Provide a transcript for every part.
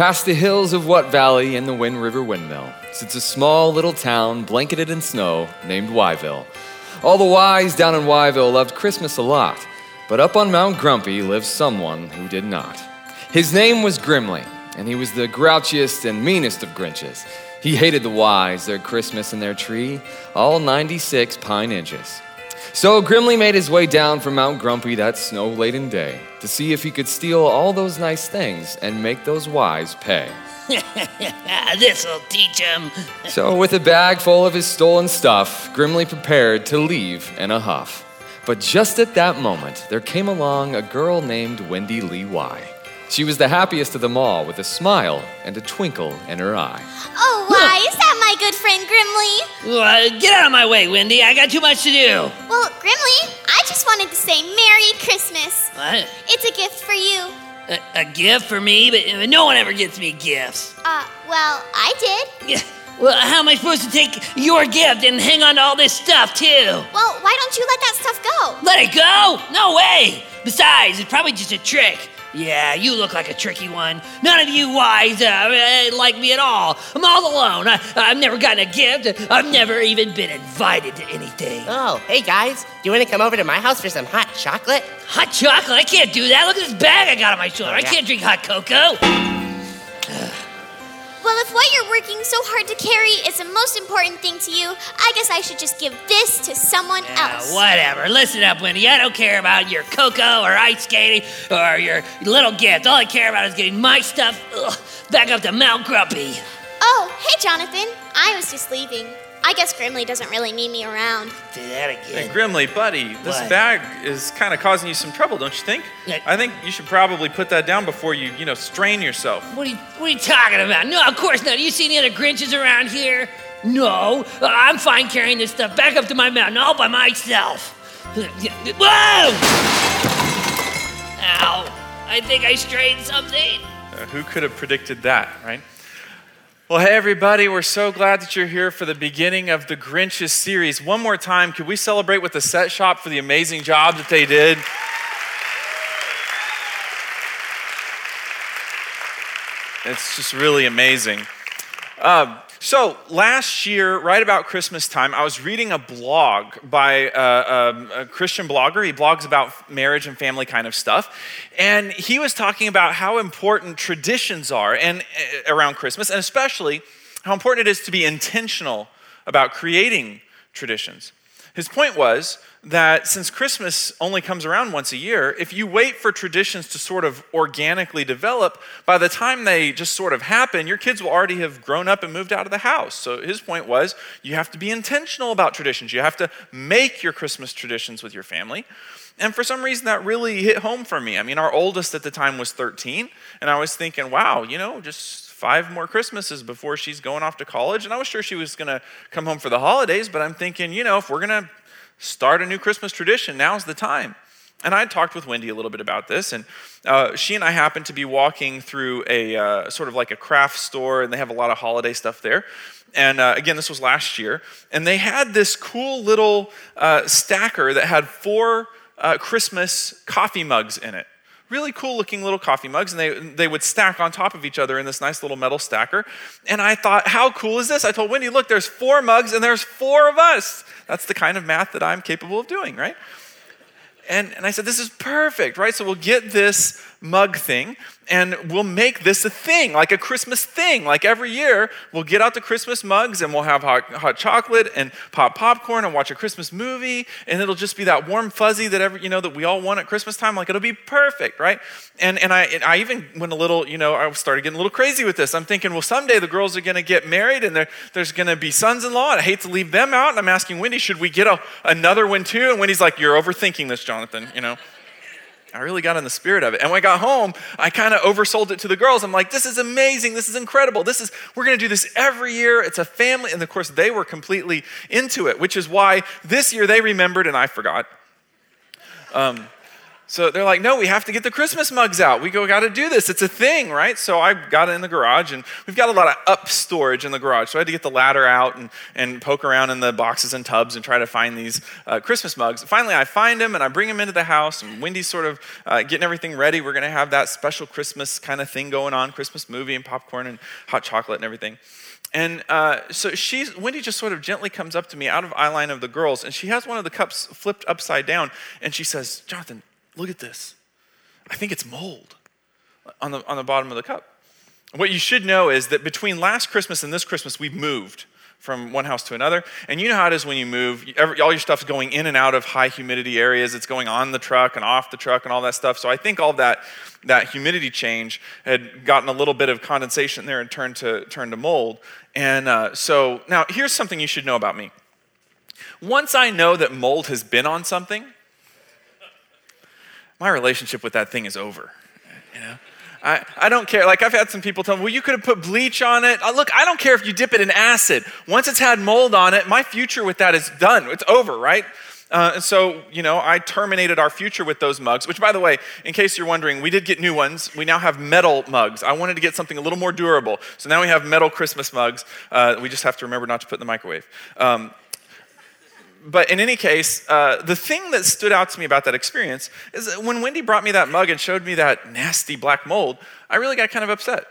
Past the hills of What Valley and the Wind River Windmill sits a small little town blanketed in snow named Wyville. All the Ys down in Wyville loved Christmas a lot, but up on Mount Grumpy lived someone who did not. His name was Grimly, and he was the grouchiest and meanest of Grinches. He hated the Ys, their Christmas, and their tree, all 96 pine inches. So Grimly made his way down from Mount Grumpy that snow laden day to see if he could steal all those nice things and make those Ys pay. This'll teach him. So, with a bag full of his stolen stuff, Grimly prepared to leave in a huff. But just at that moment, there came along a girl named Wendy Lee Y. She was the happiest of them all, with a smile and a twinkle in her eye. Oh, why is that my good friend Grimly? Uh, get out of my way, Wendy. I got too much to do. Well, Grimly, I just wanted to say Merry Christmas. What? It's a gift for you. A, a gift for me? But uh, no one ever gets me gifts. Uh, well, I did. Yeah. Well, how am I supposed to take your gift and hang on to all this stuff, too? Well, why don't you let that stuff go? Let it go? No way! Besides, it's probably just a trick. Yeah, you look like a tricky one. None of you wise uh, like me at all. I'm all alone. I, I've never gotten a gift. I've never even been invited to anything. Oh, hey guys, do you want to come over to my house for some hot chocolate? Hot chocolate? I can't do that. Look at this bag I got on my shoulder. I yeah. can't drink hot cocoa. Well, if what you're working so hard to carry is the most important thing to you, I guess I should just give this to someone Ah, else. whatever. Listen up, Wendy. I don't care about your cocoa or ice skating or your little gift. All I care about is getting my stuff ugh, back up to Mount Grumpy. Oh, hey, Jonathan. I was just leaving. I guess Grimly doesn't really need me around. Do that Hey, again. Grimly, buddy, this What? bag is kind of causing you some trouble, don't you think? Yeah. I think you should probably put that down before you, you know, strain yourself. What are, you, what are you talking about? No, of course not. Do You see any other Grinches around here? No. Uh, I'm fine carrying this stuff back up to my mountain all by myself. Whoa! Ow. I think I strained something. Uh, who could have predicted that, right? Well, hey, everybody, we're so glad that you're here for the beginning of the Grinches series. One more time, could we celebrate with the set shop for the amazing job that they did? It's just really amazing. Um, so last year, right about Christmas time, I was reading a blog by uh, um, a Christian blogger. He blogs about marriage and family kind of stuff, and he was talking about how important traditions are and uh, around Christmas, and especially how important it is to be intentional about creating traditions. His point was that since Christmas only comes around once a year, if you wait for traditions to sort of organically develop, by the time they just sort of happen, your kids will already have grown up and moved out of the house. So his point was you have to be intentional about traditions. You have to make your Christmas traditions with your family. And for some reason, that really hit home for me. I mean, our oldest at the time was 13, and I was thinking, wow, you know, just five more Christmases before she's going off to college. And I was sure she was going to come home for the holidays, but I'm thinking, you know, if we're going to start a new Christmas tradition, now's the time. And I talked with Wendy a little bit about this, and uh, she and I happened to be walking through a uh, sort of like a craft store, and they have a lot of holiday stuff there. And uh, again, this was last year, and they had this cool little uh, stacker that had four uh, Christmas coffee mugs in it really cool looking little coffee mugs and they, they would stack on top of each other in this nice little metal stacker. And i thought how cool is this? I told wendy look there's four mugs and there's four of us. That's the kind of math that i'm capable of doing right? And, and i said this is perfect right? So we'll get this mug thing and we'll make this a thing like a christmas thing. Like every year we'll get out the christmas mugs and we'll have hot, hot chocolate and pop popcorn and watch a christmas movie and it'll just be that warm fuzzy that every you know that we all want at christmas time. Like it'll be perfect right? And and i and i even went a little you know i started getting a little crazy with this. I'm thinking well someday the girls are going to get married and there, there's going to be sons-in-law and i hate to leave them out and i'm asking wendy should we get a, another one too? And wendy's like you're overthinking this jonathan you know I really got in the spirit of it. And when I got home, I kind of oversold it to the girls. I'm like, this is amazing. This is incredible. This is, we're going to do this every year. It's a family. And of course, they were completely into it, which is why this year they remembered and I forgot. Um, So they're like, no, we have to get the Christmas mugs out. We go, got to do this. It's a thing, right? So I got it in the garage, and we've got a lot of up storage in the garage. So I had to get the ladder out and, and poke around in the boxes and tubs and try to find these uh, Christmas mugs. Finally, I find them and I bring them into the house, and Wendy's sort of uh, getting everything ready. We're going to have that special Christmas kind of thing going on Christmas movie and popcorn and hot chocolate and everything. And uh, so she's, Wendy just sort of gently comes up to me out of eyeline of the girls, and she has one of the cups flipped upside down, and she says, Jonathan, Look at this. I think it's mold on the, on the bottom of the cup. What you should know is that between last Christmas and this Christmas, we've moved from one house to another. And you know how it is when you move, every, all your stuff's going in and out of high humidity areas. It's going on the truck and off the truck and all that stuff. So I think all that, that humidity change had gotten a little bit of condensation there and turned to, turned to mold. And uh, so now here's something you should know about me. Once I know that mold has been on something, my relationship with that thing is over. You know? I, I don't care. Like, I've had some people tell me, well, you could have put bleach on it. Look, I don't care if you dip it in acid. Once it's had mold on it, my future with that is done. It's over, right? Uh, and so, you know, I terminated our future with those mugs, which, by the way, in case you're wondering, we did get new ones. We now have metal mugs. I wanted to get something a little more durable. So now we have metal Christmas mugs. Uh, we just have to remember not to put in the microwave. Um, but in any case, uh, the thing that stood out to me about that experience is that when Wendy brought me that mug and showed me that nasty black mold, I really got kind of upset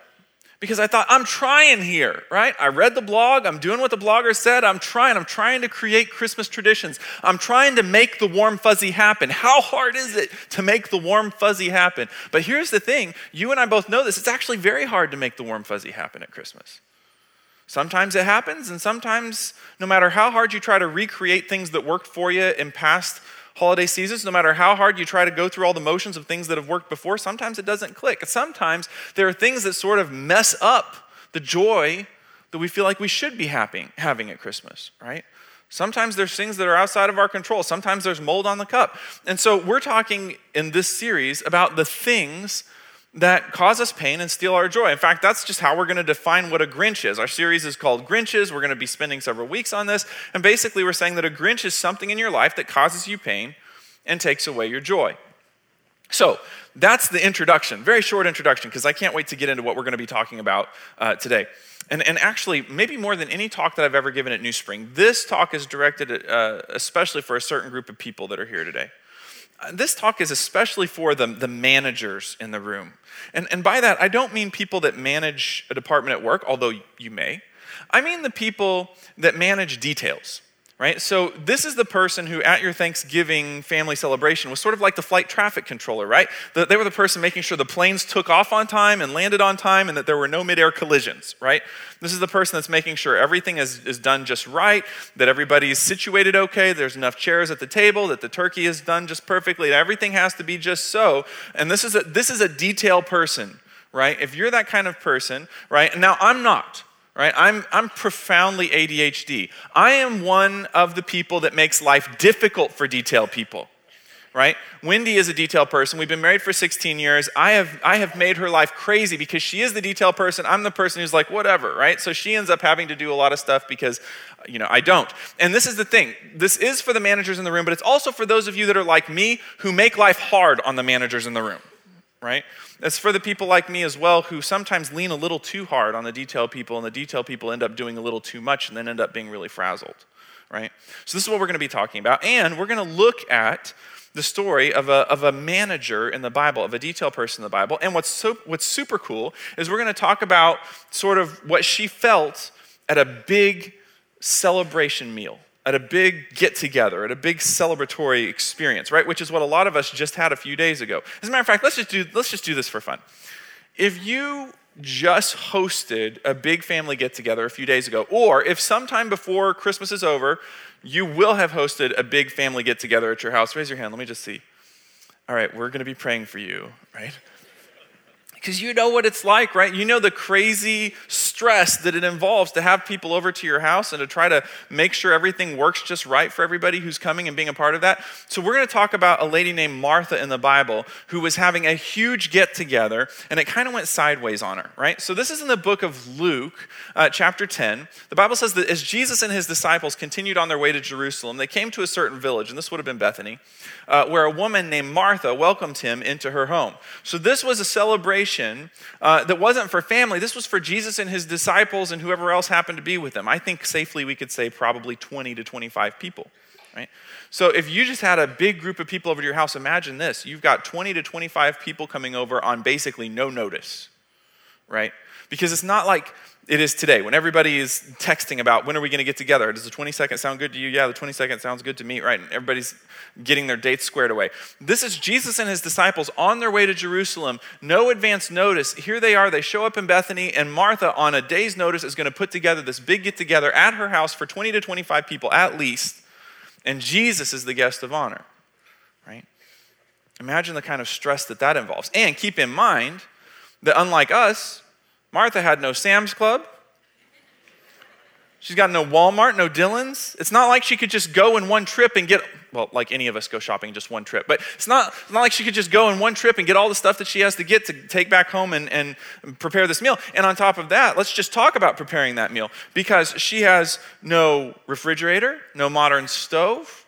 because I thought, I'm trying here, right? I read the blog, I'm doing what the blogger said, I'm trying, I'm trying to create Christmas traditions, I'm trying to make the warm fuzzy happen. How hard is it to make the warm fuzzy happen? But here's the thing you and I both know this it's actually very hard to make the warm fuzzy happen at Christmas. Sometimes it happens, and sometimes, no matter how hard you try to recreate things that worked for you in past holiday seasons, no matter how hard you try to go through all the motions of things that have worked before, sometimes it doesn't click. Sometimes there are things that sort of mess up the joy that we feel like we should be having, having at Christmas, right? Sometimes there's things that are outside of our control. Sometimes there's mold on the cup. And so we're talking in this series about the things that cause us pain and steal our joy. In fact, that's just how we're going to define what a Grinch is. Our series is called Grinches. We're going to be spending several weeks on this. And basically, we're saying that a Grinch is something in your life that causes you pain and takes away your joy. So, that's the introduction. Very short introduction, because I can't wait to get into what we're going to be talking about uh, today. And, and actually, maybe more than any talk that I've ever given at New Spring, this talk is directed at, uh, especially for a certain group of people that are here today. Uh, this talk is especially for the, the managers in the room. And, and by that, I don't mean people that manage a department at work, although you may. I mean the people that manage details right? So this is the person who at your Thanksgiving family celebration was sort of like the flight traffic controller, right? They were the person making sure the planes took off on time and landed on time and that there were no midair collisions, right? This is the person that's making sure everything is, is done just right, that everybody's situated okay, there's enough chairs at the table, that the turkey is done just perfectly, everything has to be just so. And this is a, this is a detail person, right? If you're that kind of person, right? Now I'm not right? I'm, I'm profoundly ADHD. I am one of the people that makes life difficult for detail people, right? Wendy is a detail person. We've been married for 16 years. I have, I have made her life crazy because she is the detail person. I'm the person who's like, whatever, right? So she ends up having to do a lot of stuff because, you know, I don't. And this is the thing this is for the managers in the room, but it's also for those of you that are like me who make life hard on the managers in the room, right? It's for the people like me as well who sometimes lean a little too hard on the detail people, and the detail people end up doing a little too much and then end up being really frazzled, right? So, this is what we're going to be talking about. And we're going to look at the story of a, of a manager in the Bible, of a detail person in the Bible. And what's, so, what's super cool is we're going to talk about sort of what she felt at a big celebration meal at a big get together, at a big celebratory experience, right? Which is what a lot of us just had a few days ago. As a matter of fact, let's just do, let's just do this for fun. If you just hosted a big family get together a few days ago, or if sometime before Christmas is over, you will have hosted a big family get together at your house, raise your hand. Let me just see. All right, we're going to be praying for you, right? Because you know what it's like, right? You know the crazy, stress that it involves to have people over to your house and to try to make sure everything works just right for everybody who's coming and being a part of that. So, we're going to talk about a lady named Martha in the Bible who was having a huge get together and it kind of went sideways on her, right? So, this is in the book of Luke, uh, chapter 10. The Bible says that as Jesus and his disciples continued on their way to Jerusalem, they came to a certain village, and this would have been Bethany, uh, where a woman named Martha welcomed him into her home. So, this was a celebration uh, that wasn't for family, this was for Jesus and his disciples and whoever else happened to be with them. I think safely we could say probably 20 to 25 people, right? So if you just had a big group of people over to your house, imagine this. You've got 20 to 25 people coming over on basically no notice, right? Because it's not like it is today. When everybody is texting about when are we going to get together does the 22nd sound good to you? Yeah the 22nd sounds good to me right and everybody's getting their dates squared away. This is jesus and his disciples on their way to jerusalem no advance notice. Here they are they show up in bethany and martha on a day's notice is going to put together this big get together at her house for 20 to 25 people at least and jesus is the guest of honor right? Imagine the kind of stress that that involves. And keep in mind that unlike us Martha had no Sam's Club. She's got no Walmart, no Dillon's. It's not like she could just go in one trip and get, well, like any of us go shopping just one trip, but it's not, it's not like she could just go in one trip and get all the stuff that she has to get to take back home and, and prepare this meal. And on top of that, let's just talk about preparing that meal because she has no refrigerator, no modern stove,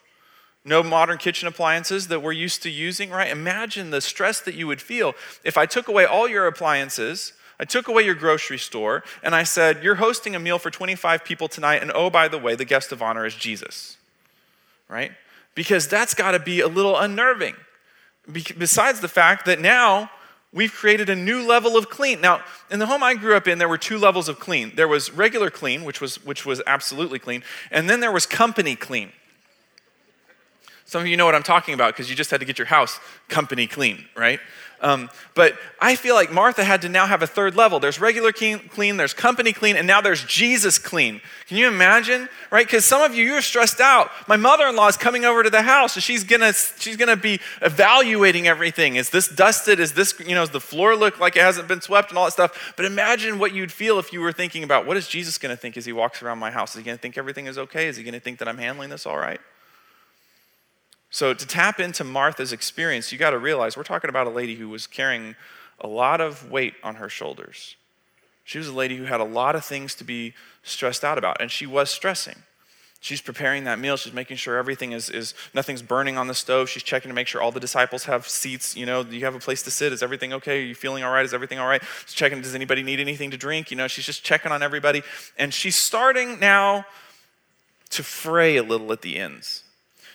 no modern kitchen appliances that we're used to using, right? Imagine the stress that you would feel if I took away all your appliances I took away your grocery store and I said, You're hosting a meal for 25 people tonight, and oh, by the way, the guest of honor is Jesus. Right? Because that's got to be a little unnerving. Besides the fact that now we've created a new level of clean. Now, in the home I grew up in, there were two levels of clean. There was regular clean, which was, which was absolutely clean, and then there was company clean. Some of you know what I'm talking about because you just had to get your house company clean, right? Um, but I feel like Martha had to now have a third level. There's regular clean, there's company clean, and now there's Jesus clean. Can you imagine? Right? Because some of you, you're stressed out. My mother-in-law is coming over to the house, and she's gonna she's gonna be evaluating everything. Is this dusted? Is this you know? Does the floor look like it hasn't been swept and all that stuff? But imagine what you'd feel if you were thinking about what is Jesus gonna think as he walks around my house? Is he gonna think everything is okay? Is he gonna think that I'm handling this all right? So, to tap into Martha's experience, you got to realize we're talking about a lady who was carrying a lot of weight on her shoulders. She was a lady who had a lot of things to be stressed out about, and she was stressing. She's preparing that meal. She's making sure everything is, is nothing's burning on the stove. She's checking to make sure all the disciples have seats. You know, do you have a place to sit? Is everything okay? Are you feeling all right? Is everything all right? She's checking, does anybody need anything to drink? You know, she's just checking on everybody. And she's starting now to fray a little at the ends.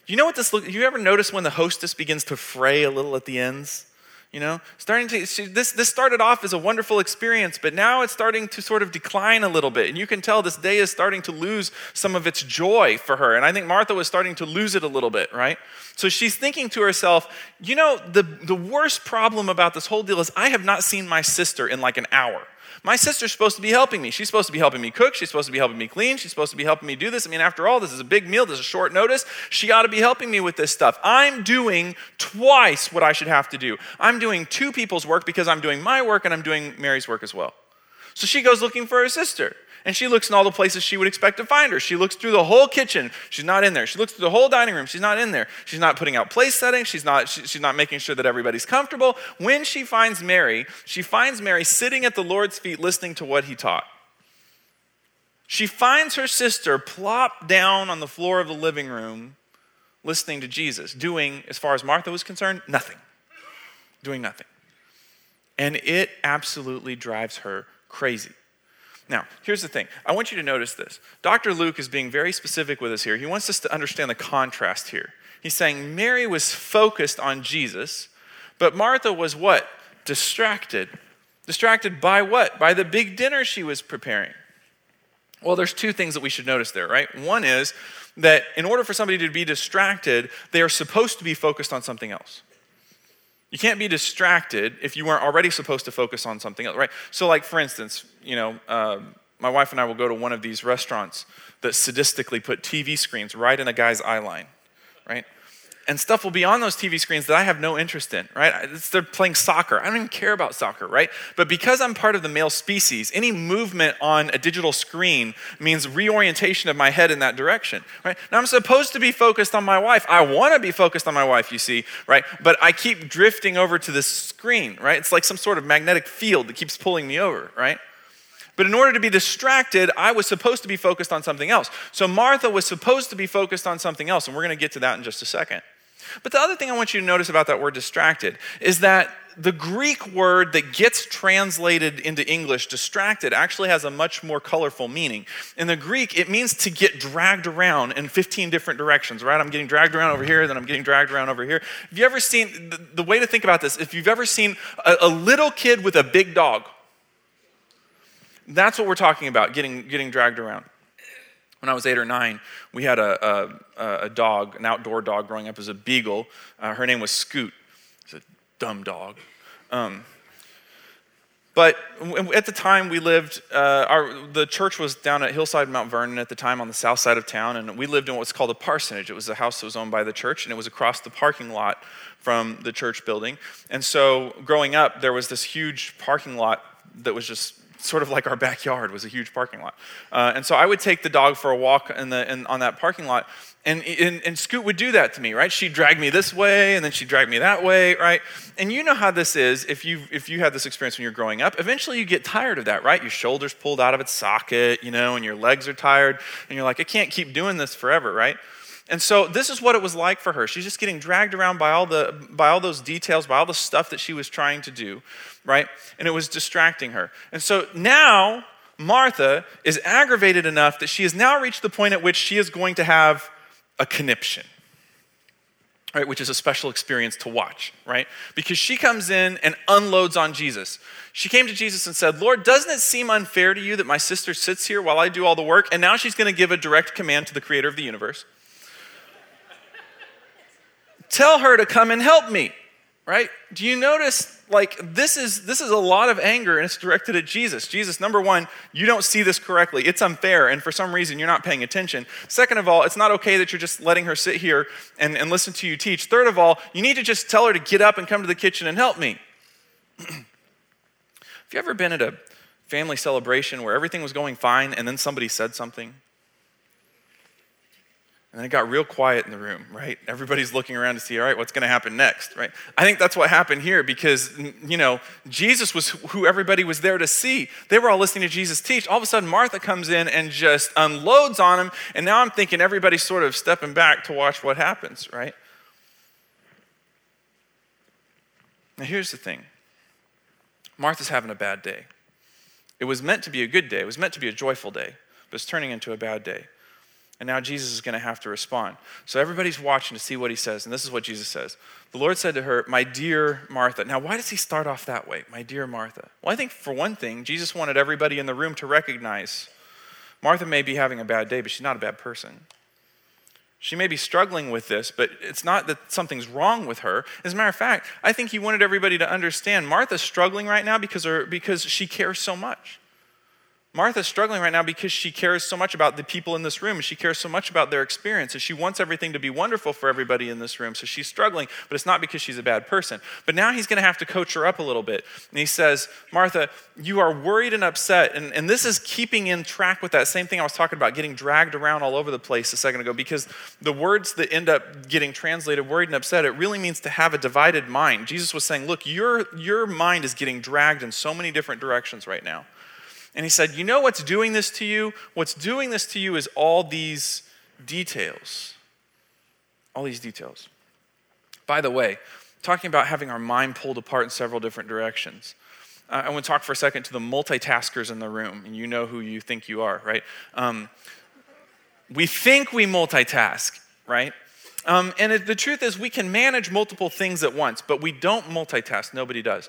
You know what this looks? You ever notice when the hostess begins to fray a little at the ends? You know, starting to she, this this started off as a wonderful experience, but now it's starting to sort of decline a little bit, and you can tell this day is starting to lose some of its joy for her. And I think Martha was starting to lose it a little bit, right? So she's thinking to herself, you know, the the worst problem about this whole deal is I have not seen my sister in like an hour. My sister's supposed to be helping me. She's supposed to be helping me cook. She's supposed to be helping me clean. She's supposed to be helping me do this. I mean, after all, this is a big meal. This is a short notice. She ought to be helping me with this stuff. I'm doing twice what I should have to do. I'm doing two people's work because I'm doing my work and I'm doing Mary's work as well. So she goes looking for her sister and she looks in all the places she would expect to find her. She looks through the whole kitchen. She's not in there. She looks through the whole dining room. She's not in there. She's not putting out place settings. She's not, she, she's not making sure that everybody's comfortable. When she finds Mary, she finds Mary sitting at the Lord's feet listening to what he taught. She finds her sister plopped down on the floor of the living room listening to Jesus, doing, as far as Martha was concerned, nothing. Doing nothing. And it absolutely drives her crazy. Now, here's the thing. I want you to notice this. Dr. Luke is being very specific with us here. He wants us to understand the contrast here. He's saying Mary was focused on Jesus, but Martha was what? Distracted. Distracted by what? By the big dinner she was preparing. Well, there's two things that we should notice there, right? One is that in order for somebody to be distracted, they are supposed to be focused on something else. You can't be distracted if you weren't already supposed to focus on something else, right? So, like for instance, you know, uh, my wife and I will go to one of these restaurants that sadistically put TV screens right in a guy's eye line, right? And stuff will be on those TV screens that I have no interest in, right? It's, they're playing soccer. I don't even care about soccer, right? But because I'm part of the male species, any movement on a digital screen means reorientation of my head in that direction, right? Now I'm supposed to be focused on my wife. I want to be focused on my wife, you see, right? But I keep drifting over to this screen, right? It's like some sort of magnetic field that keeps pulling me over, right? But in order to be distracted, I was supposed to be focused on something else. So Martha was supposed to be focused on something else, and we're going to get to that in just a second. But the other thing I want you to notice about that word distracted is that the Greek word that gets translated into English, distracted, actually has a much more colorful meaning. In the Greek, it means to get dragged around in 15 different directions, right? I'm getting dragged around over here, then I'm getting dragged around over here. Have you ever seen, the, the way to think about this, if you've ever seen a, a little kid with a big dog, that's what we're talking about, getting, getting dragged around. When I was eight or nine, we had a, a, a dog, an outdoor dog growing up as a beagle. Uh, her name was Scoot. It's a dumb dog. Um, but at the time we lived, uh, our, the church was down at Hillside Mount Vernon at the time on the south side of town, and we lived in what's called a parsonage. It was a house that was owned by the church, and it was across the parking lot from the church building. And so growing up, there was this huge parking lot that was just sort of like our backyard was a huge parking lot. Uh, and so I would take the dog for a walk in the, in, on that parking lot. And, and, and Scoot would do that to me, right? She'd drag me this way and then she'd drag me that way, right? And you know how this is if you if you had this experience when you're growing up. Eventually you get tired of that, right? Your shoulders pulled out of its socket, you know, and your legs are tired. And you're like, I can't keep doing this forever, right? And so this is what it was like for her. She's just getting dragged around by all the by all those details, by all the stuff that she was trying to do, right? And it was distracting her. And so now Martha is aggravated enough that she has now reached the point at which she is going to have a conniption. Right, which is a special experience to watch, right? Because she comes in and unloads on Jesus. She came to Jesus and said, Lord, doesn't it seem unfair to you that my sister sits here while I do all the work? And now she's going to give a direct command to the creator of the universe. Tell her to come and help me, right? Do you notice like this is this is a lot of anger and it's directed at Jesus. Jesus, number 1, you don't see this correctly. It's unfair and for some reason you're not paying attention. Second of all, it's not okay that you're just letting her sit here and, and listen to you teach. Third of all, you need to just tell her to get up and come to the kitchen and help me. Have you ever been at a family celebration where everything was going fine and then somebody said something? And it got real quiet in the room, right? Everybody's looking around to see, all right, what's going to happen next, right? I think that's what happened here because, you know, Jesus was who everybody was there to see. They were all listening to Jesus teach. All of a sudden, Martha comes in and just unloads on him. And now I'm thinking everybody's sort of stepping back to watch what happens, right? Now, here's the thing Martha's having a bad day. It was meant to be a good day, it was meant to be a joyful day, but it's turning into a bad day. And now Jesus is going to have to respond. So everybody's watching to see what he says. And this is what Jesus says The Lord said to her, My dear Martha. Now, why does he start off that way? My dear Martha. Well, I think for one thing, Jesus wanted everybody in the room to recognize Martha may be having a bad day, but she's not a bad person. She may be struggling with this, but it's not that something's wrong with her. As a matter of fact, I think he wanted everybody to understand Martha's struggling right now because, her, because she cares so much. Martha's struggling right now because she cares so much about the people in this room. She cares so much about their experiences. she wants everything to be wonderful for everybody in this room. So she's struggling, but it's not because she's a bad person. But now he's going to have to coach her up a little bit. And he says, Martha, you are worried and upset. And, and this is keeping in track with that same thing I was talking about, getting dragged around all over the place a second ago, because the words that end up getting translated worried and upset, it really means to have a divided mind. Jesus was saying, Look, your, your mind is getting dragged in so many different directions right now. And he said, You know what's doing this to you? What's doing this to you is all these details. All these details. By the way, talking about having our mind pulled apart in several different directions. Uh, I want to talk for a second to the multitaskers in the room, and you know who you think you are, right? Um, we think we multitask, right? Um, and it, the truth is, we can manage multiple things at once, but we don't multitask. Nobody does.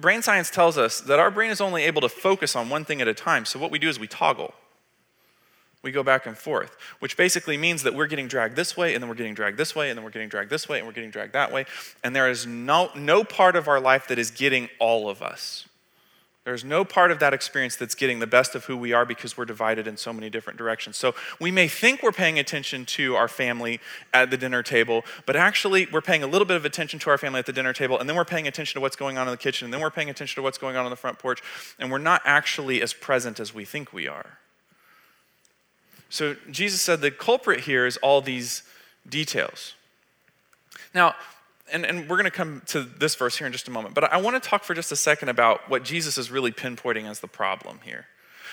Brain science tells us that our brain is only able to focus on one thing at a time. So what we do is we toggle. We go back and forth, which basically means that we're getting dragged this way, and then we're getting dragged this way, and then we're getting dragged this way, and we're getting dragged that way. And there is no, no part of our life that is getting all of us. There's no part of that experience that's getting the best of who we are because we're divided in so many different directions. So we may think we're paying attention to our family at the dinner table, but actually we're paying a little bit of attention to our family at the dinner table, and then we're paying attention to what's going on in the kitchen, and then we're paying attention to what's going on on the front porch, and we're not actually as present as we think we are. So Jesus said the culprit here is all these details. Now, and, and we're going to come to this verse here in just a moment, but I want to talk for just a second about what Jesus is really pinpointing as the problem here.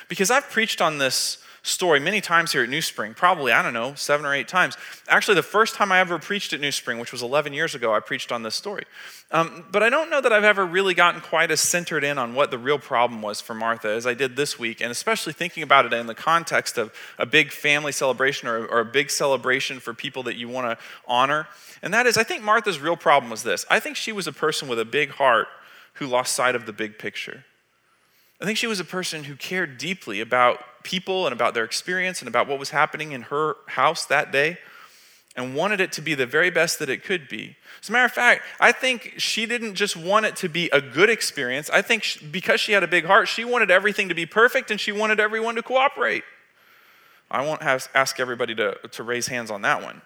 Because I've preached on this story many times here at New Spring, probably, I don't know, seven or eight times. Actually, the first time I ever preached at New Spring, which was 11 years ago, I preached on this story. Um, but I don't know that I've ever really gotten quite as centered in on what the real problem was for Martha as I did this week, and especially thinking about it in the context of a big family celebration or, or a big celebration for people that you want to honor. And that is, I think Martha's real problem was this I think she was a person with a big heart who lost sight of the big picture. I think she was a person who cared deeply about people and about their experience and about what was happening in her house that day and wanted it to be the very best that it could be. As a matter of fact, I think she didn't just want it to be a good experience. I think she, because she had a big heart, she wanted everything to be perfect and she wanted everyone to cooperate. I won't have, ask everybody to, to raise hands on that one.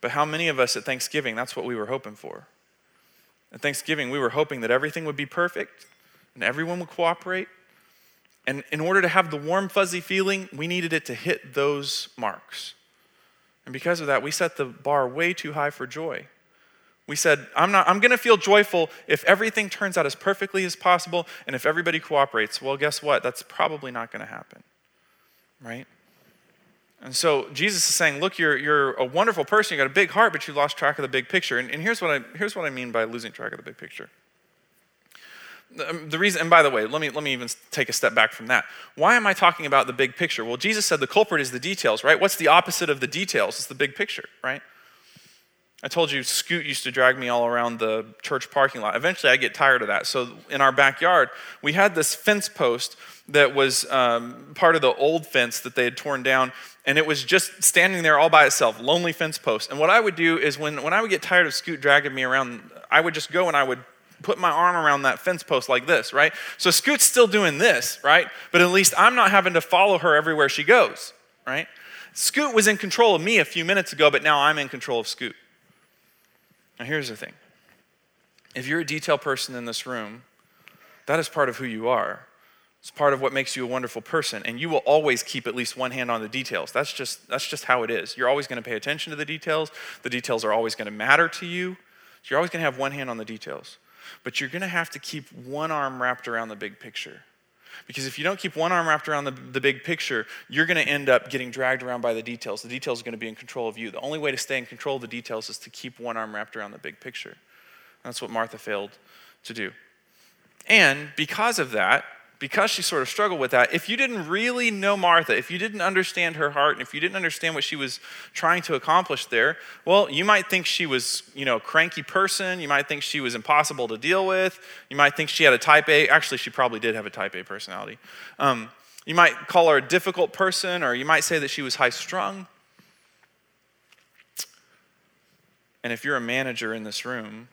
But how many of us at Thanksgiving, that's what we were hoping for? At Thanksgiving, we were hoping that everything would be perfect and everyone would cooperate. And in order to have the warm, fuzzy feeling, we needed it to hit those marks. And because of that, we set the bar way too high for joy. We said, I'm, not, I'm going to feel joyful if everything turns out as perfectly as possible and if everybody cooperates. Well, guess what? That's probably not going to happen, right? And so Jesus is saying, look, you're, you're a wonderful person, you got a big heart, but you lost track of the big picture. And, and here's, what I, here's what I mean by losing track of the big picture. Um, the reason, and by the way, let me, let me even take a step back from that. Why am I talking about the big picture? Well, Jesus said the culprit is the details, right? What's the opposite of the details? It's the big picture, right? I told you Scoot used to drag me all around the church parking lot. Eventually, I get tired of that. So, in our backyard, we had this fence post that was um, part of the old fence that they had torn down, and it was just standing there all by itself, lonely fence post. And what I would do is when, when I would get tired of Scoot dragging me around, I would just go and I would put my arm around that fence post like this, right? So Scoot's still doing this, right? But at least I'm not having to follow her everywhere she goes, right? Scoot was in control of me a few minutes ago, but now I'm in control of Scoot. Now, here's the thing if you're a detail person in this room, that is part of who you are. It's part of what makes you a wonderful person, and you will always keep at least one hand on the details. That's just, that's just how it is. You're always going to pay attention to the details. The details are always going to matter to you. So you're always going to have one hand on the details. But you're going to have to keep one arm wrapped around the big picture. Because if you don't keep one arm wrapped around the, the big picture, you're going to end up getting dragged around by the details. The details are going to be in control of you. The only way to stay in control of the details is to keep one arm wrapped around the big picture. That's what Martha failed to do. And because of that, because she sort of struggled with that, if you didn't really know Martha, if you didn't understand her heart, and if you didn't understand what she was trying to accomplish there, well, you might think she was, you know, a cranky person. You might think she was impossible to deal with. You might think she had a type A. Actually, she probably did have a type A personality. Um, you might call her a difficult person, or you might say that she was high strung. And if you're a manager in this room,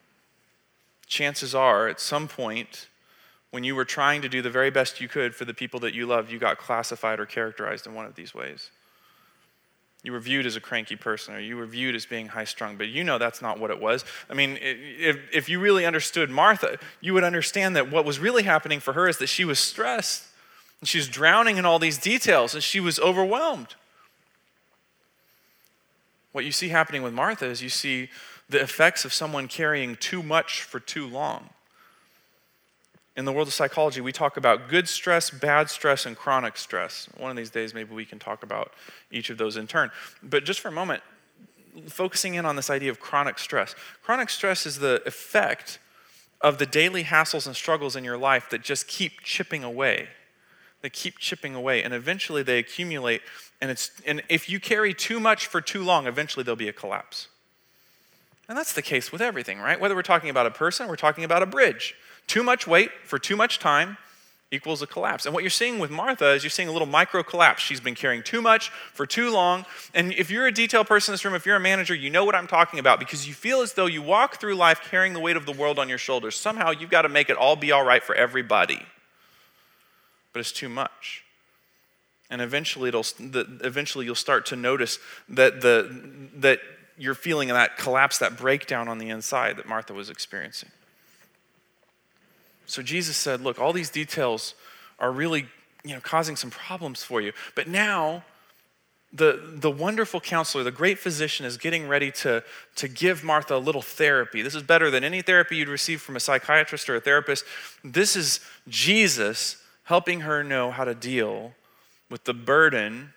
chances are at some point, when you were trying to do the very best you could for the people that you love, you got classified or characterized in one of these ways. You were viewed as a cranky person, or you were viewed as being high strung, but you know that's not what it was. I mean, if, if you really understood Martha, you would understand that what was really happening for her is that she was stressed, and she was drowning in all these details, and she was overwhelmed. What you see happening with Martha is you see the effects of someone carrying too much for too long in the world of psychology, we talk about good stress, bad stress, and chronic stress. One of these days, maybe we can talk about each of those in turn. But just for a moment, focusing in on this idea of chronic stress. Chronic stress is the effect of the daily hassles and struggles in your life that just keep chipping away. They keep chipping away, and eventually they accumulate. And, it's, and if you carry too much for too long, eventually there'll be a collapse. And that's the case with everything, right? Whether we're talking about a person, we're talking about a bridge. Too much weight for too much time equals a collapse. And what you're seeing with Martha is you're seeing a little micro collapse. She's been carrying too much for too long. And if you're a detail person in this room, if you're a manager, you know what I'm talking about because you feel as though you walk through life carrying the weight of the world on your shoulders. Somehow you've got to make it all be all right for everybody. but it's too much. And eventually, it'll, eventually you'll start to notice that, the, that you're feeling that collapse, that breakdown on the inside that Martha was experiencing. So Jesus said, Look, all these details are really you know, causing some problems for you. But now, the, the wonderful counselor, the great physician, is getting ready to, to give Martha a little therapy. This is better than any therapy you'd receive from a psychiatrist or a therapist. This is Jesus helping her know how to deal with the burden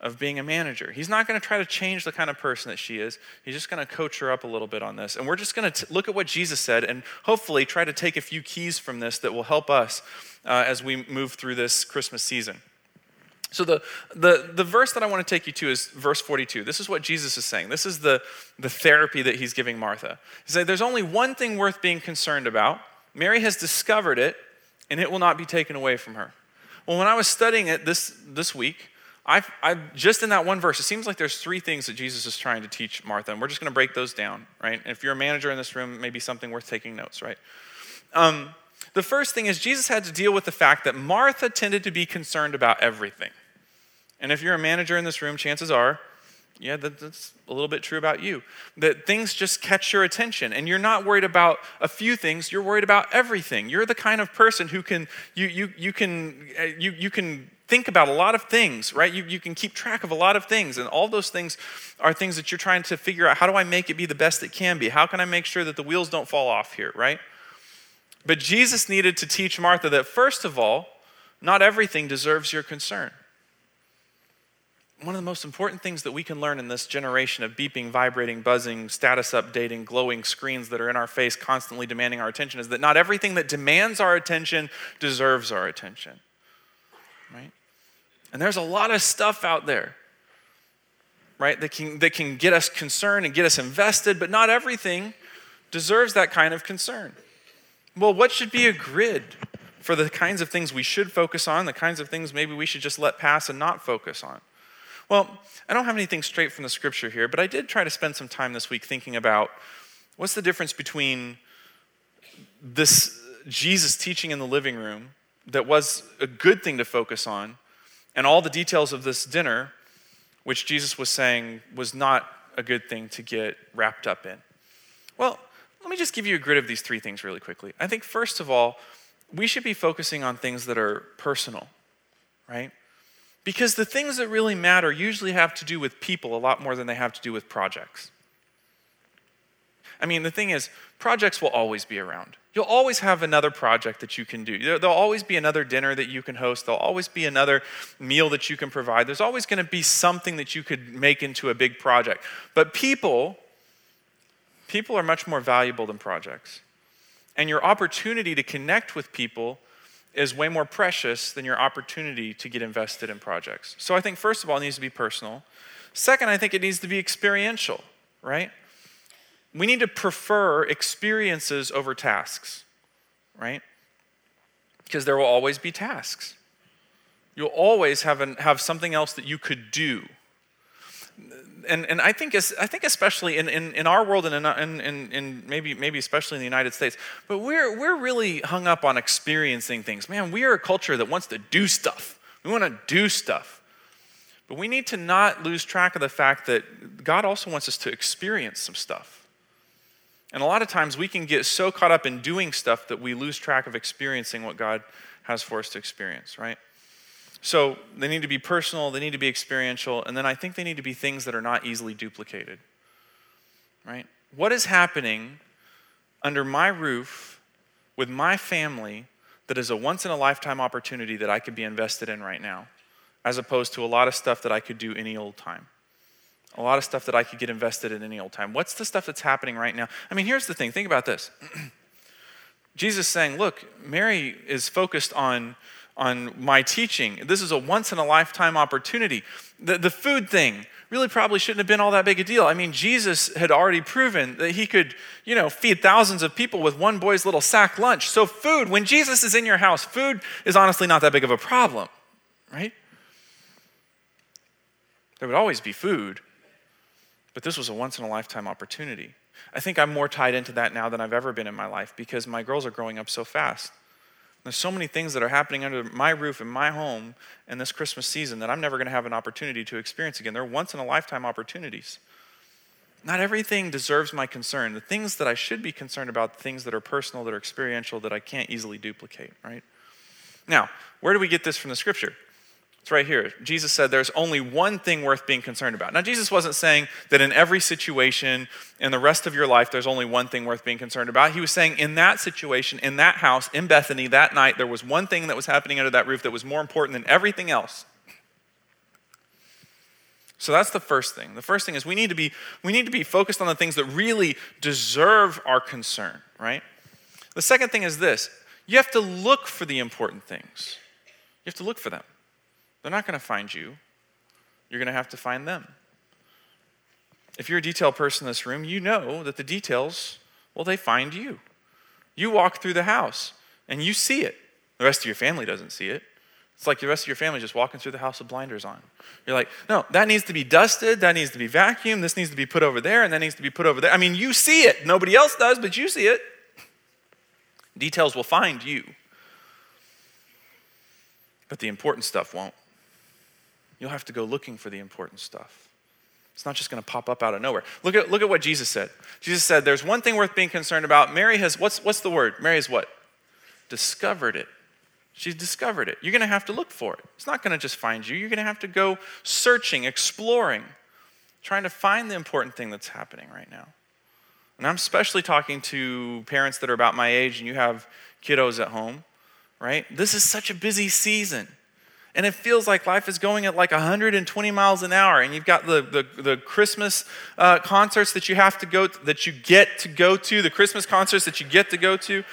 of being a manager. He's not going to try to change the kind of person that she is. He's just going to coach her up a little bit on this. And we're just going to look at what Jesus said and hopefully try to take a few keys from this that will help us uh, as we move through this Christmas season. So, the, the, the verse that I want to take you to is verse 42. This is what Jesus is saying. This is the, the therapy that he's giving Martha. He said, There's only one thing worth being concerned about. Mary has discovered it, and it will not be taken away from her. Well, when I was studying it this, this week, I've, I've, just in that one verse, it seems like there's three things that Jesus is trying to teach Martha, and we're just going to break those down, right? And if you're a manager in this room, maybe something worth taking notes, right? Um, the first thing is Jesus had to deal with the fact that Martha tended to be concerned about everything. And if you're a manager in this room, chances are yeah, that's a little bit true about you. That things just catch your attention, and you're not worried about a few things, you're worried about everything. You're the kind of person who can, you, you, you can, uh, you, you can think about a lot of things, right? You, you can keep track of a lot of things, and all those things are things that you're trying to figure out how do I make it be the best it can be? How can I make sure that the wheels don't fall off here, right? But Jesus needed to teach Martha that, first of all, not everything deserves your concern one of the most important things that we can learn in this generation of beeping, vibrating, buzzing, status updating, glowing screens that are in our face, constantly demanding our attention, is that not everything that demands our attention deserves our attention. Right? And there's a lot of stuff out there, right, that can, that can get us concerned and get us invested, but not everything deserves that kind of concern. Well, what should be a grid for the kinds of things we should focus on, the kinds of things maybe we should just let pass and not focus on? Well, I don't have anything straight from the scripture here, but I did try to spend some time this week thinking about what's the difference between this Jesus teaching in the living room that was a good thing to focus on and all the details of this dinner, which Jesus was saying was not a good thing to get wrapped up in. Well, let me just give you a grid of these three things really quickly. I think, first of all, we should be focusing on things that are personal, right? Because the things that really matter usually have to do with people a lot more than they have to do with projects. I mean, the thing is, projects will always be around. You'll always have another project that you can do. There'll always be another dinner that you can host. There'll always be another meal that you can provide. There's always going to be something that you could make into a big project. But people, people are much more valuable than projects. And your opportunity to connect with people is way more precious than your opportunity to get invested in projects. So I think, first of all, it needs to be personal. Second, I think it needs to be experiential, right? We need to prefer experiences over tasks, right? Because there will always be tasks. You'll always have, an, have something else that you could do and, and I, think I think especially in, in, in our world and in, in, in, maybe, maybe especially in the United States, but we're, we're really hung up on experiencing things. Man, we are a culture that wants to do stuff. We want to do stuff. But we need to not lose track of the fact that God also wants us to experience some stuff. And a lot of times we can get so caught up in doing stuff that we lose track of experiencing what God has for us to experience, right? So they need to be personal, they need to be experiential, and then I think they need to be things that are not easily duplicated. Right? What is happening under my roof with my family that is a once in a lifetime opportunity that I could be invested in right now, as opposed to a lot of stuff that I could do any old time? A lot of stuff that I could get invested in any old time. What's the stuff that's happening right now? I mean, here's the thing think about this. Jesus saying, Look, Mary is focused on on my teaching. This is a once in a lifetime opportunity. The, the food thing really probably shouldn't have been all that big a deal. I mean, Jesus had already proven that he could, you know, feed thousands of people with one boy's little sack lunch. So, food, when Jesus is in your house, food is honestly not that big of a problem, right? There would always be food, but this was a once in a lifetime opportunity. I think I'm more tied into that now than I've ever been in my life because my girls are growing up so fast. There's so many things that are happening under my roof in my home in this Christmas season that I'm never going to have an opportunity to experience again. They're once in a lifetime opportunities. Not everything deserves my concern. The things that I should be concerned about, the things that are personal, that are experiential, that I can't easily duplicate, right? Now, where do we get this from the scripture? It's right here. Jesus said there's only one thing worth being concerned about. Now, Jesus wasn't saying that in every situation in the rest of your life, there's only one thing worth being concerned about. He was saying in that situation, in that house, in Bethany, that night, there was one thing that was happening under that roof that was more important than everything else. So that's the first thing. The first thing is we need to be we need to be focused on the things that really deserve our concern, right? The second thing is this. You have to look for the important things. You have to look for them. They're not going to find you, you're going to have to find them. If you're a detail person in this room, you know that the details, well, they find you. You walk through the house and you see it. The rest of your family doesn't see it. It's like the rest of your family just walking through the house with blinders on. You're like, no, that needs to be dusted, that needs to be vacuumed, this needs to be put over there, and that needs to be put over there. I mean, you see it. Nobody else does, but you see it. Details will find you, but the important stuff won't. You'll have to go looking for the important stuff. It's not just going to pop up out of nowhere. Look at, look at what Jesus said. Jesus said, There's one thing worth being concerned about. Mary has, what's, what's the word? Mary has what? Discovered it. She's discovered it. You're going to have to look for it. It's not going to just find you. You're going to have to go searching, exploring, trying to find the important thing that's happening right now. And I'm especially talking to parents that are about my age and you have kiddos at home, right? This is such a busy season and it feels like life is going at like 120 miles an hour and you've got the, the, the christmas uh, concerts that you have to go to, that you get to go to the christmas concerts that you get to go to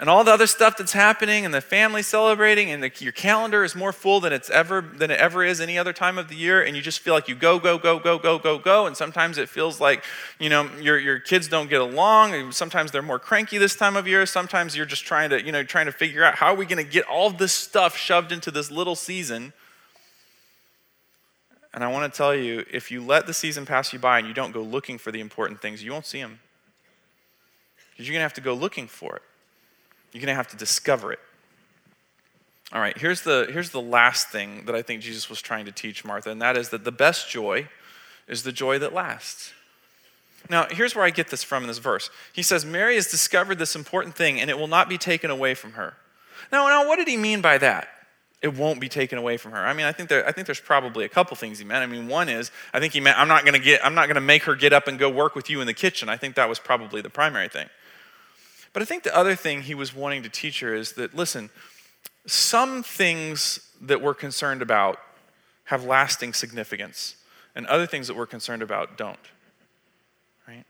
and all the other stuff that's happening and the family celebrating and the, your calendar is more full than it's ever than it ever is any other time of the year. And you just feel like you go go go go go go go. And sometimes it feels like you know your, your kids don't get along. Sometimes they're more cranky this time of year. Sometimes you're just trying to you know trying to figure out how are we going to get all this stuff shoved into this little season. And i want to tell you if you let the season pass you by and you don't go looking for the important things you won't see them because you're going to have to go looking for it you're going to have to discover it. All right, here's the, here's the last thing that I think Jesus was trying to teach Martha, and that is that the best joy is the joy that lasts. Now, here's where I get this from in this verse. He says, Mary has discovered this important thing, and it will not be taken away from her. Now, now what did he mean by that? It won't be taken away from her. I mean, I think there, I think there's probably a couple things he meant. I mean, one is I think he meant I'm not going to get I'm not going to make her get up and go work with you in the kitchen. I think that was probably the primary thing. But I think the other thing he was wanting to teach her is that, listen, some things that we're concerned about have lasting significance, and other things that we're concerned about don't. Right?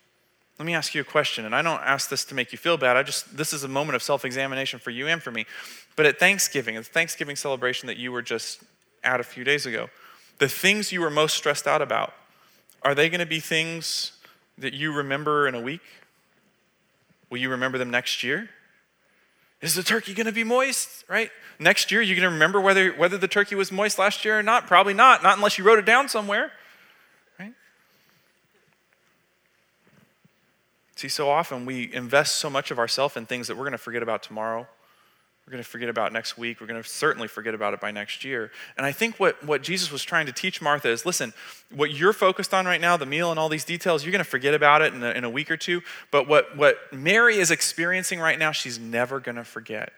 Let me ask you a question, and I don't ask this to make you feel bad. I just this is a moment of self-examination for you and for me. But at Thanksgiving, at the Thanksgiving celebration that you were just at a few days ago, the things you were most stressed out about, are they going to be things that you remember in a week? Will you remember them next year? Is the turkey going to be moist, right? Next year, you're going to remember whether, whether the turkey was moist last year or not? Probably not, not unless you wrote it down somewhere, right? See, so often we invest so much of ourselves in things that we're going to forget about tomorrow we're going to forget about next week. We're going to certainly forget about it by next year. And I think what, what Jesus was trying to teach Martha is listen, what you're focused on right now, the meal and all these details, you're going to forget about it in a, in a week or two. But what, what Mary is experiencing right now, she's never going to forget.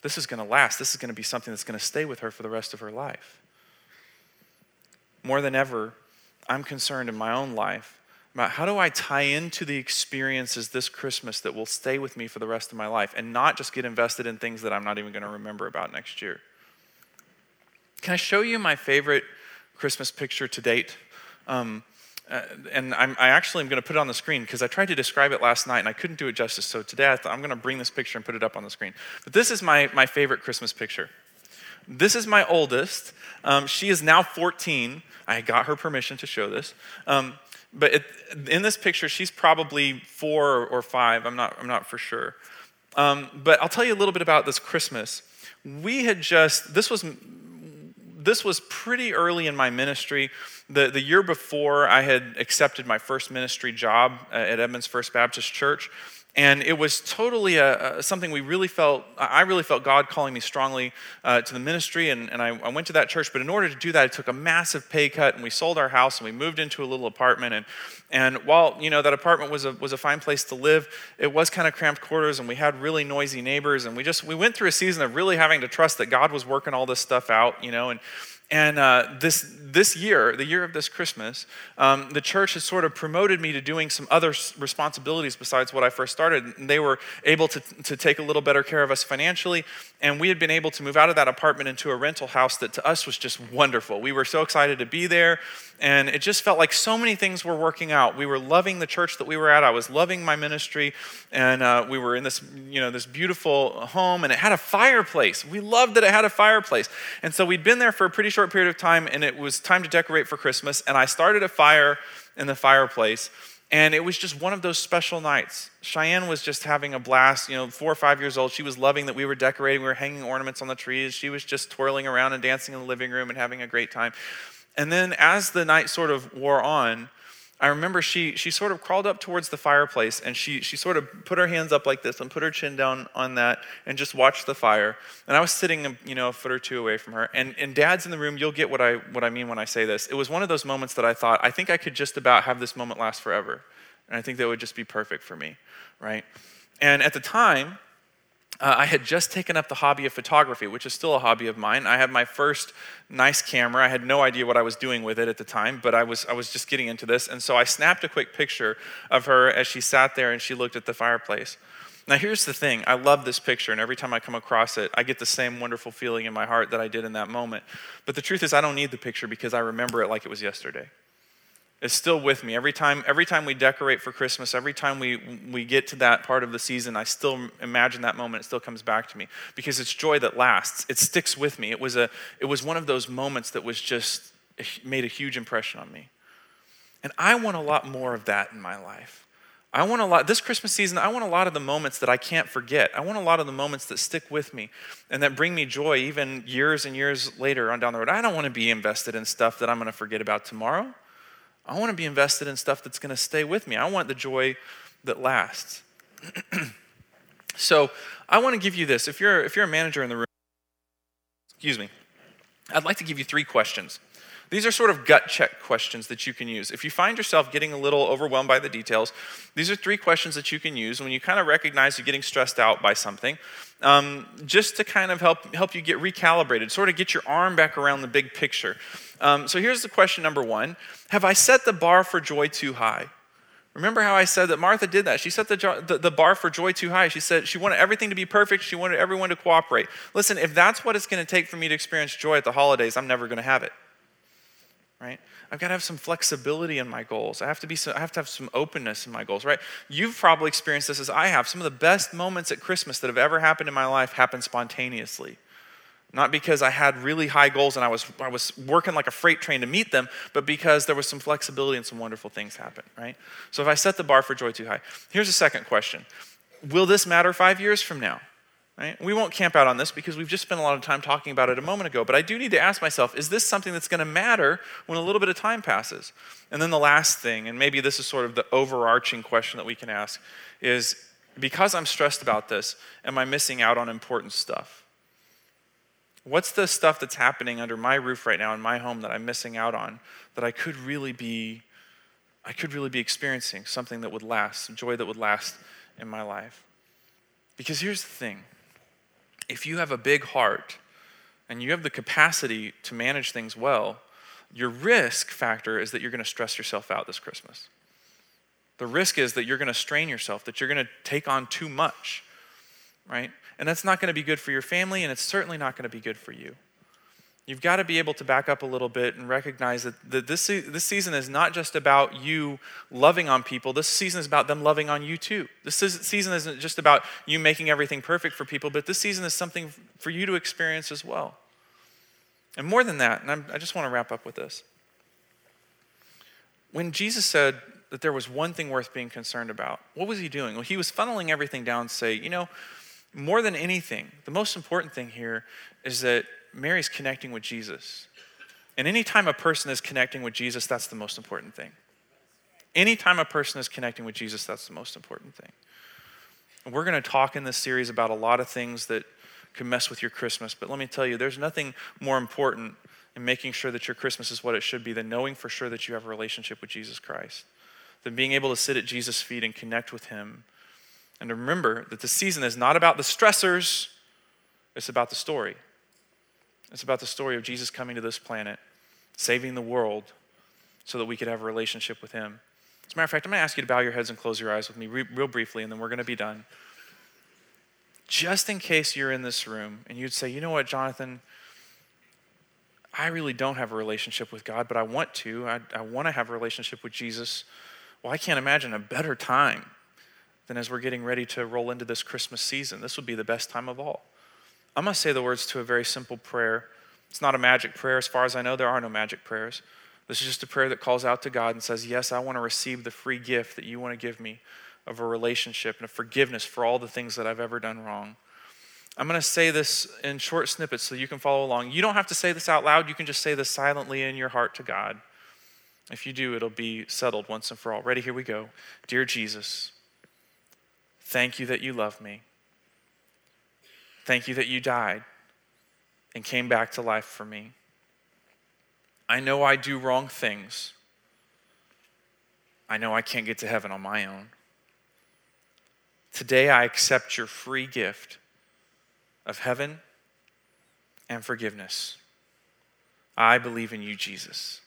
This is going to last. This is going to be something that's going to stay with her for the rest of her life. More than ever, I'm concerned in my own life about how do I tie into the experiences this Christmas that will stay with me for the rest of my life and not just get invested in things that I'm not even going to remember about next year. Can I show you my favorite Christmas picture to date? Um, uh, and I'm, I actually am going to put it on the screen because I tried to describe it last night and I couldn't do it justice. So today I thought I'm going to bring this picture and put it up on the screen. But this is my, my favorite Christmas picture. This is my oldest. Um, she is now 14. I got her permission to show this. Um, but it, in this picture, she's probably four or five. I'm not, I'm not for sure. Um, but I'll tell you a little bit about this Christmas. We had just, this was, this was pretty early in my ministry. The, the year before, I had accepted my first ministry job at Edmonds First Baptist Church. And it was totally a, a, something we really felt i really felt god calling me strongly uh, to the ministry. And, and I, I, went to that church. But in order to do that i took a massive pay cut. And we sold our house and we moved into a little apartment. And, and while you know that apartment was a, was a fine place to live it was kind of cramped quarters and we had really noisy neighbors. And we just we went through a season of really having to trust that god was working all this stuff out you know and and uh, this, this year, the year of this Christmas, um, the church has sort of promoted me to doing some other responsibilities besides what I first started. And they were able to, to take a little better care of us financially. And we had been able to move out of that apartment into a rental house that to us was just wonderful. We were so excited to be there. And it just felt like so many things were working out. We were loving the church that we were at. I was loving my ministry. And uh, we were in this, you know, this beautiful home. And it had a fireplace. We loved that it had a fireplace. And so we'd been there for a pretty short period of time. And it was time to decorate for Christmas. And I started a fire in the fireplace. And it was just one of those special nights. Cheyenne was just having a blast, you know, four or five years old. She was loving that we were decorating, we were hanging ornaments on the trees. She was just twirling around and dancing in the living room and having a great time. And then as the night sort of wore on, I remember she, she sort of crawled up towards the fireplace and she, she sort of put her hands up like this and put her chin down on that and just watched the fire. And I was sitting, you know, a foot or two away from her. And, and dad's in the room, you'll get what I, what I mean when I say this. It was one of those moments that I thought, I think I could just about have this moment last forever. And I think that would just be perfect for me, right? And at the time, uh, I had just taken up the hobby of photography, which is still a hobby of mine. I had my first nice camera. I had no idea what I was doing with it at the time, but I was, I was just getting into this. And so I snapped a quick picture of her as she sat there and she looked at the fireplace. Now, here's the thing I love this picture, and every time I come across it, I get the same wonderful feeling in my heart that I did in that moment. But the truth is, I don't need the picture because I remember it like it was yesterday is still with me. Every time, every time we decorate for Christmas, every time we, we get to that part of the season, I still imagine that moment. It still comes back to me because it's joy that lasts. It sticks with me. It was, a, it was one of those moments that was just made a huge impression on me. And I want a lot more of that in my life. I want a lot, this Christmas season, I want a lot of the moments that I can't forget. I want a lot of the moments that stick with me and that bring me joy even years and years later on down the road. I don't want to be invested in stuff that I'm going to forget about tomorrow. I want to be invested in stuff that's going to stay with me. I want the joy that lasts. so I want to give you this. If you're, if you're a manager in the room, excuse me, I'd like to give you three questions. These are sort of gut check questions that you can use. If you find yourself getting a little overwhelmed by the details, these are three questions that you can use when you kind of recognize you're getting stressed out by something, um, just to kind of help, help you get recalibrated, sort of get your arm back around the big picture. Um, so here's the question number one Have I set the bar for joy too high? Remember how I said that Martha did that? She set the, the, the, bar for joy too high. She said she wanted everything to be perfect. She wanted everyone to cooperate. Listen, if that's what it's going to take for me to experience joy at the holidays, I'm never going to have it. Right? I've got to have some flexibility in my goals. I have to be. I have to have some openness in my goals. Right? You've probably experienced this as I have. Some of the best moments at Christmas that have ever happened in my life happened spontaneously. Not because I had really high goals and I was, I was working like a freight train to meet them, but because there was some flexibility and some wonderful things happen, right? So if I set the bar for joy too high, here's a second question Will this matter five years from now? Right? We won't camp out on this because we've just spent a lot of time talking about it a moment ago, but I do need to ask myself is this something that's going to matter when a little bit of time passes? And then the last thing, and maybe this is sort of the overarching question that we can ask, is because I'm stressed about this, am I missing out on important stuff? What's the stuff that's happening under my roof right now in my home that I'm missing out on that I could really be I could really be experiencing something that would last, joy that would last in my life? Because here's the thing. If you have a big heart and you have the capacity to manage things well, your risk factor is that you're going to stress yourself out this Christmas. The risk is that you're going to strain yourself, that you're going to take on too much, right? And that's not going to be good for your family, and it's certainly not going to be good for you. You've got to be able to back up a little bit and recognize that, this, this season is not just about you loving on people. This season is about them loving on you too. This season isn't just about you making everything perfect for people, but this season is something for you to experience as well. And more than that, and I'm, I just want to wrap up with this. When Jesus said that there was one thing worth being concerned about, what was he doing? Well, he was funneling everything down to say, you know, more than anything, the most important thing here is that Mary's connecting with Jesus. And anytime a person is connecting with Jesus, that's the most important thing. Anytime a person is connecting with Jesus, that's the most important thing. And we're going to talk in this series about a lot of things that can mess with your Christmas. But let me tell you, there's nothing more important in making sure that your Christmas is what it should be than knowing for sure that you have a relationship with Jesus Christ, than being able to sit at Jesus' feet and connect with Him. And remember that the season is not about the stressors, it's about the story. It's about the story of Jesus coming to this planet, saving the world so that we could have a relationship with Him. As a matter of fact, I'm going to ask you to bow your heads and close your eyes with me re- real briefly, and then we're going to be done. Just in case you're in this room and you'd say, you know what, Jonathan, I really don't have a relationship with God, but I want to. I, I want to have a relationship with Jesus. Well, I can't imagine a better time than as we're getting ready to roll into this Christmas season. This would be the best time of all. I'm going to say the words to a very simple prayer. It's not a magic prayer. As far as I know, there are no magic prayers. This is just a prayer that calls out to God and says, Yes, I want to receive the free gift that you want to give me of a relationship and a forgiveness for all the things that I've ever done wrong. I'm going to say this in short snippets so you can follow along. You don't have to say this out loud, you can just say this silently in your heart to God. If you do, it'll be settled once and for all. Ready? Here we go. Dear Jesus, thank you that you love me. Thank you that you died and came back to life for me. I know I do wrong things. I know I can't get to heaven on my own. Today, I accept your free gift of heaven and forgiveness. I believe in you, Jesus.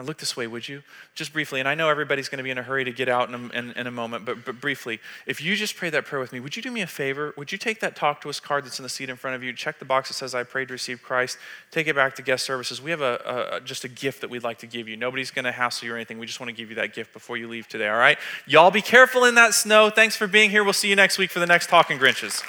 Now, look this way, would you? Just briefly, and I know everybody's going to be in a hurry to get out in a, in, in a moment, but, but briefly, if you just pray that prayer with me, would you do me a favor? Would you take that talk to us card that's in the seat in front of you, check the box that says, I prayed to receive Christ, take it back to guest services? We have a, a just a gift that we'd like to give you. Nobody's going to hassle you or anything. We just want to give you that gift before you leave today, all right? Y'all be careful in that snow. Thanks for being here. We'll see you next week for the next Talking Grinches.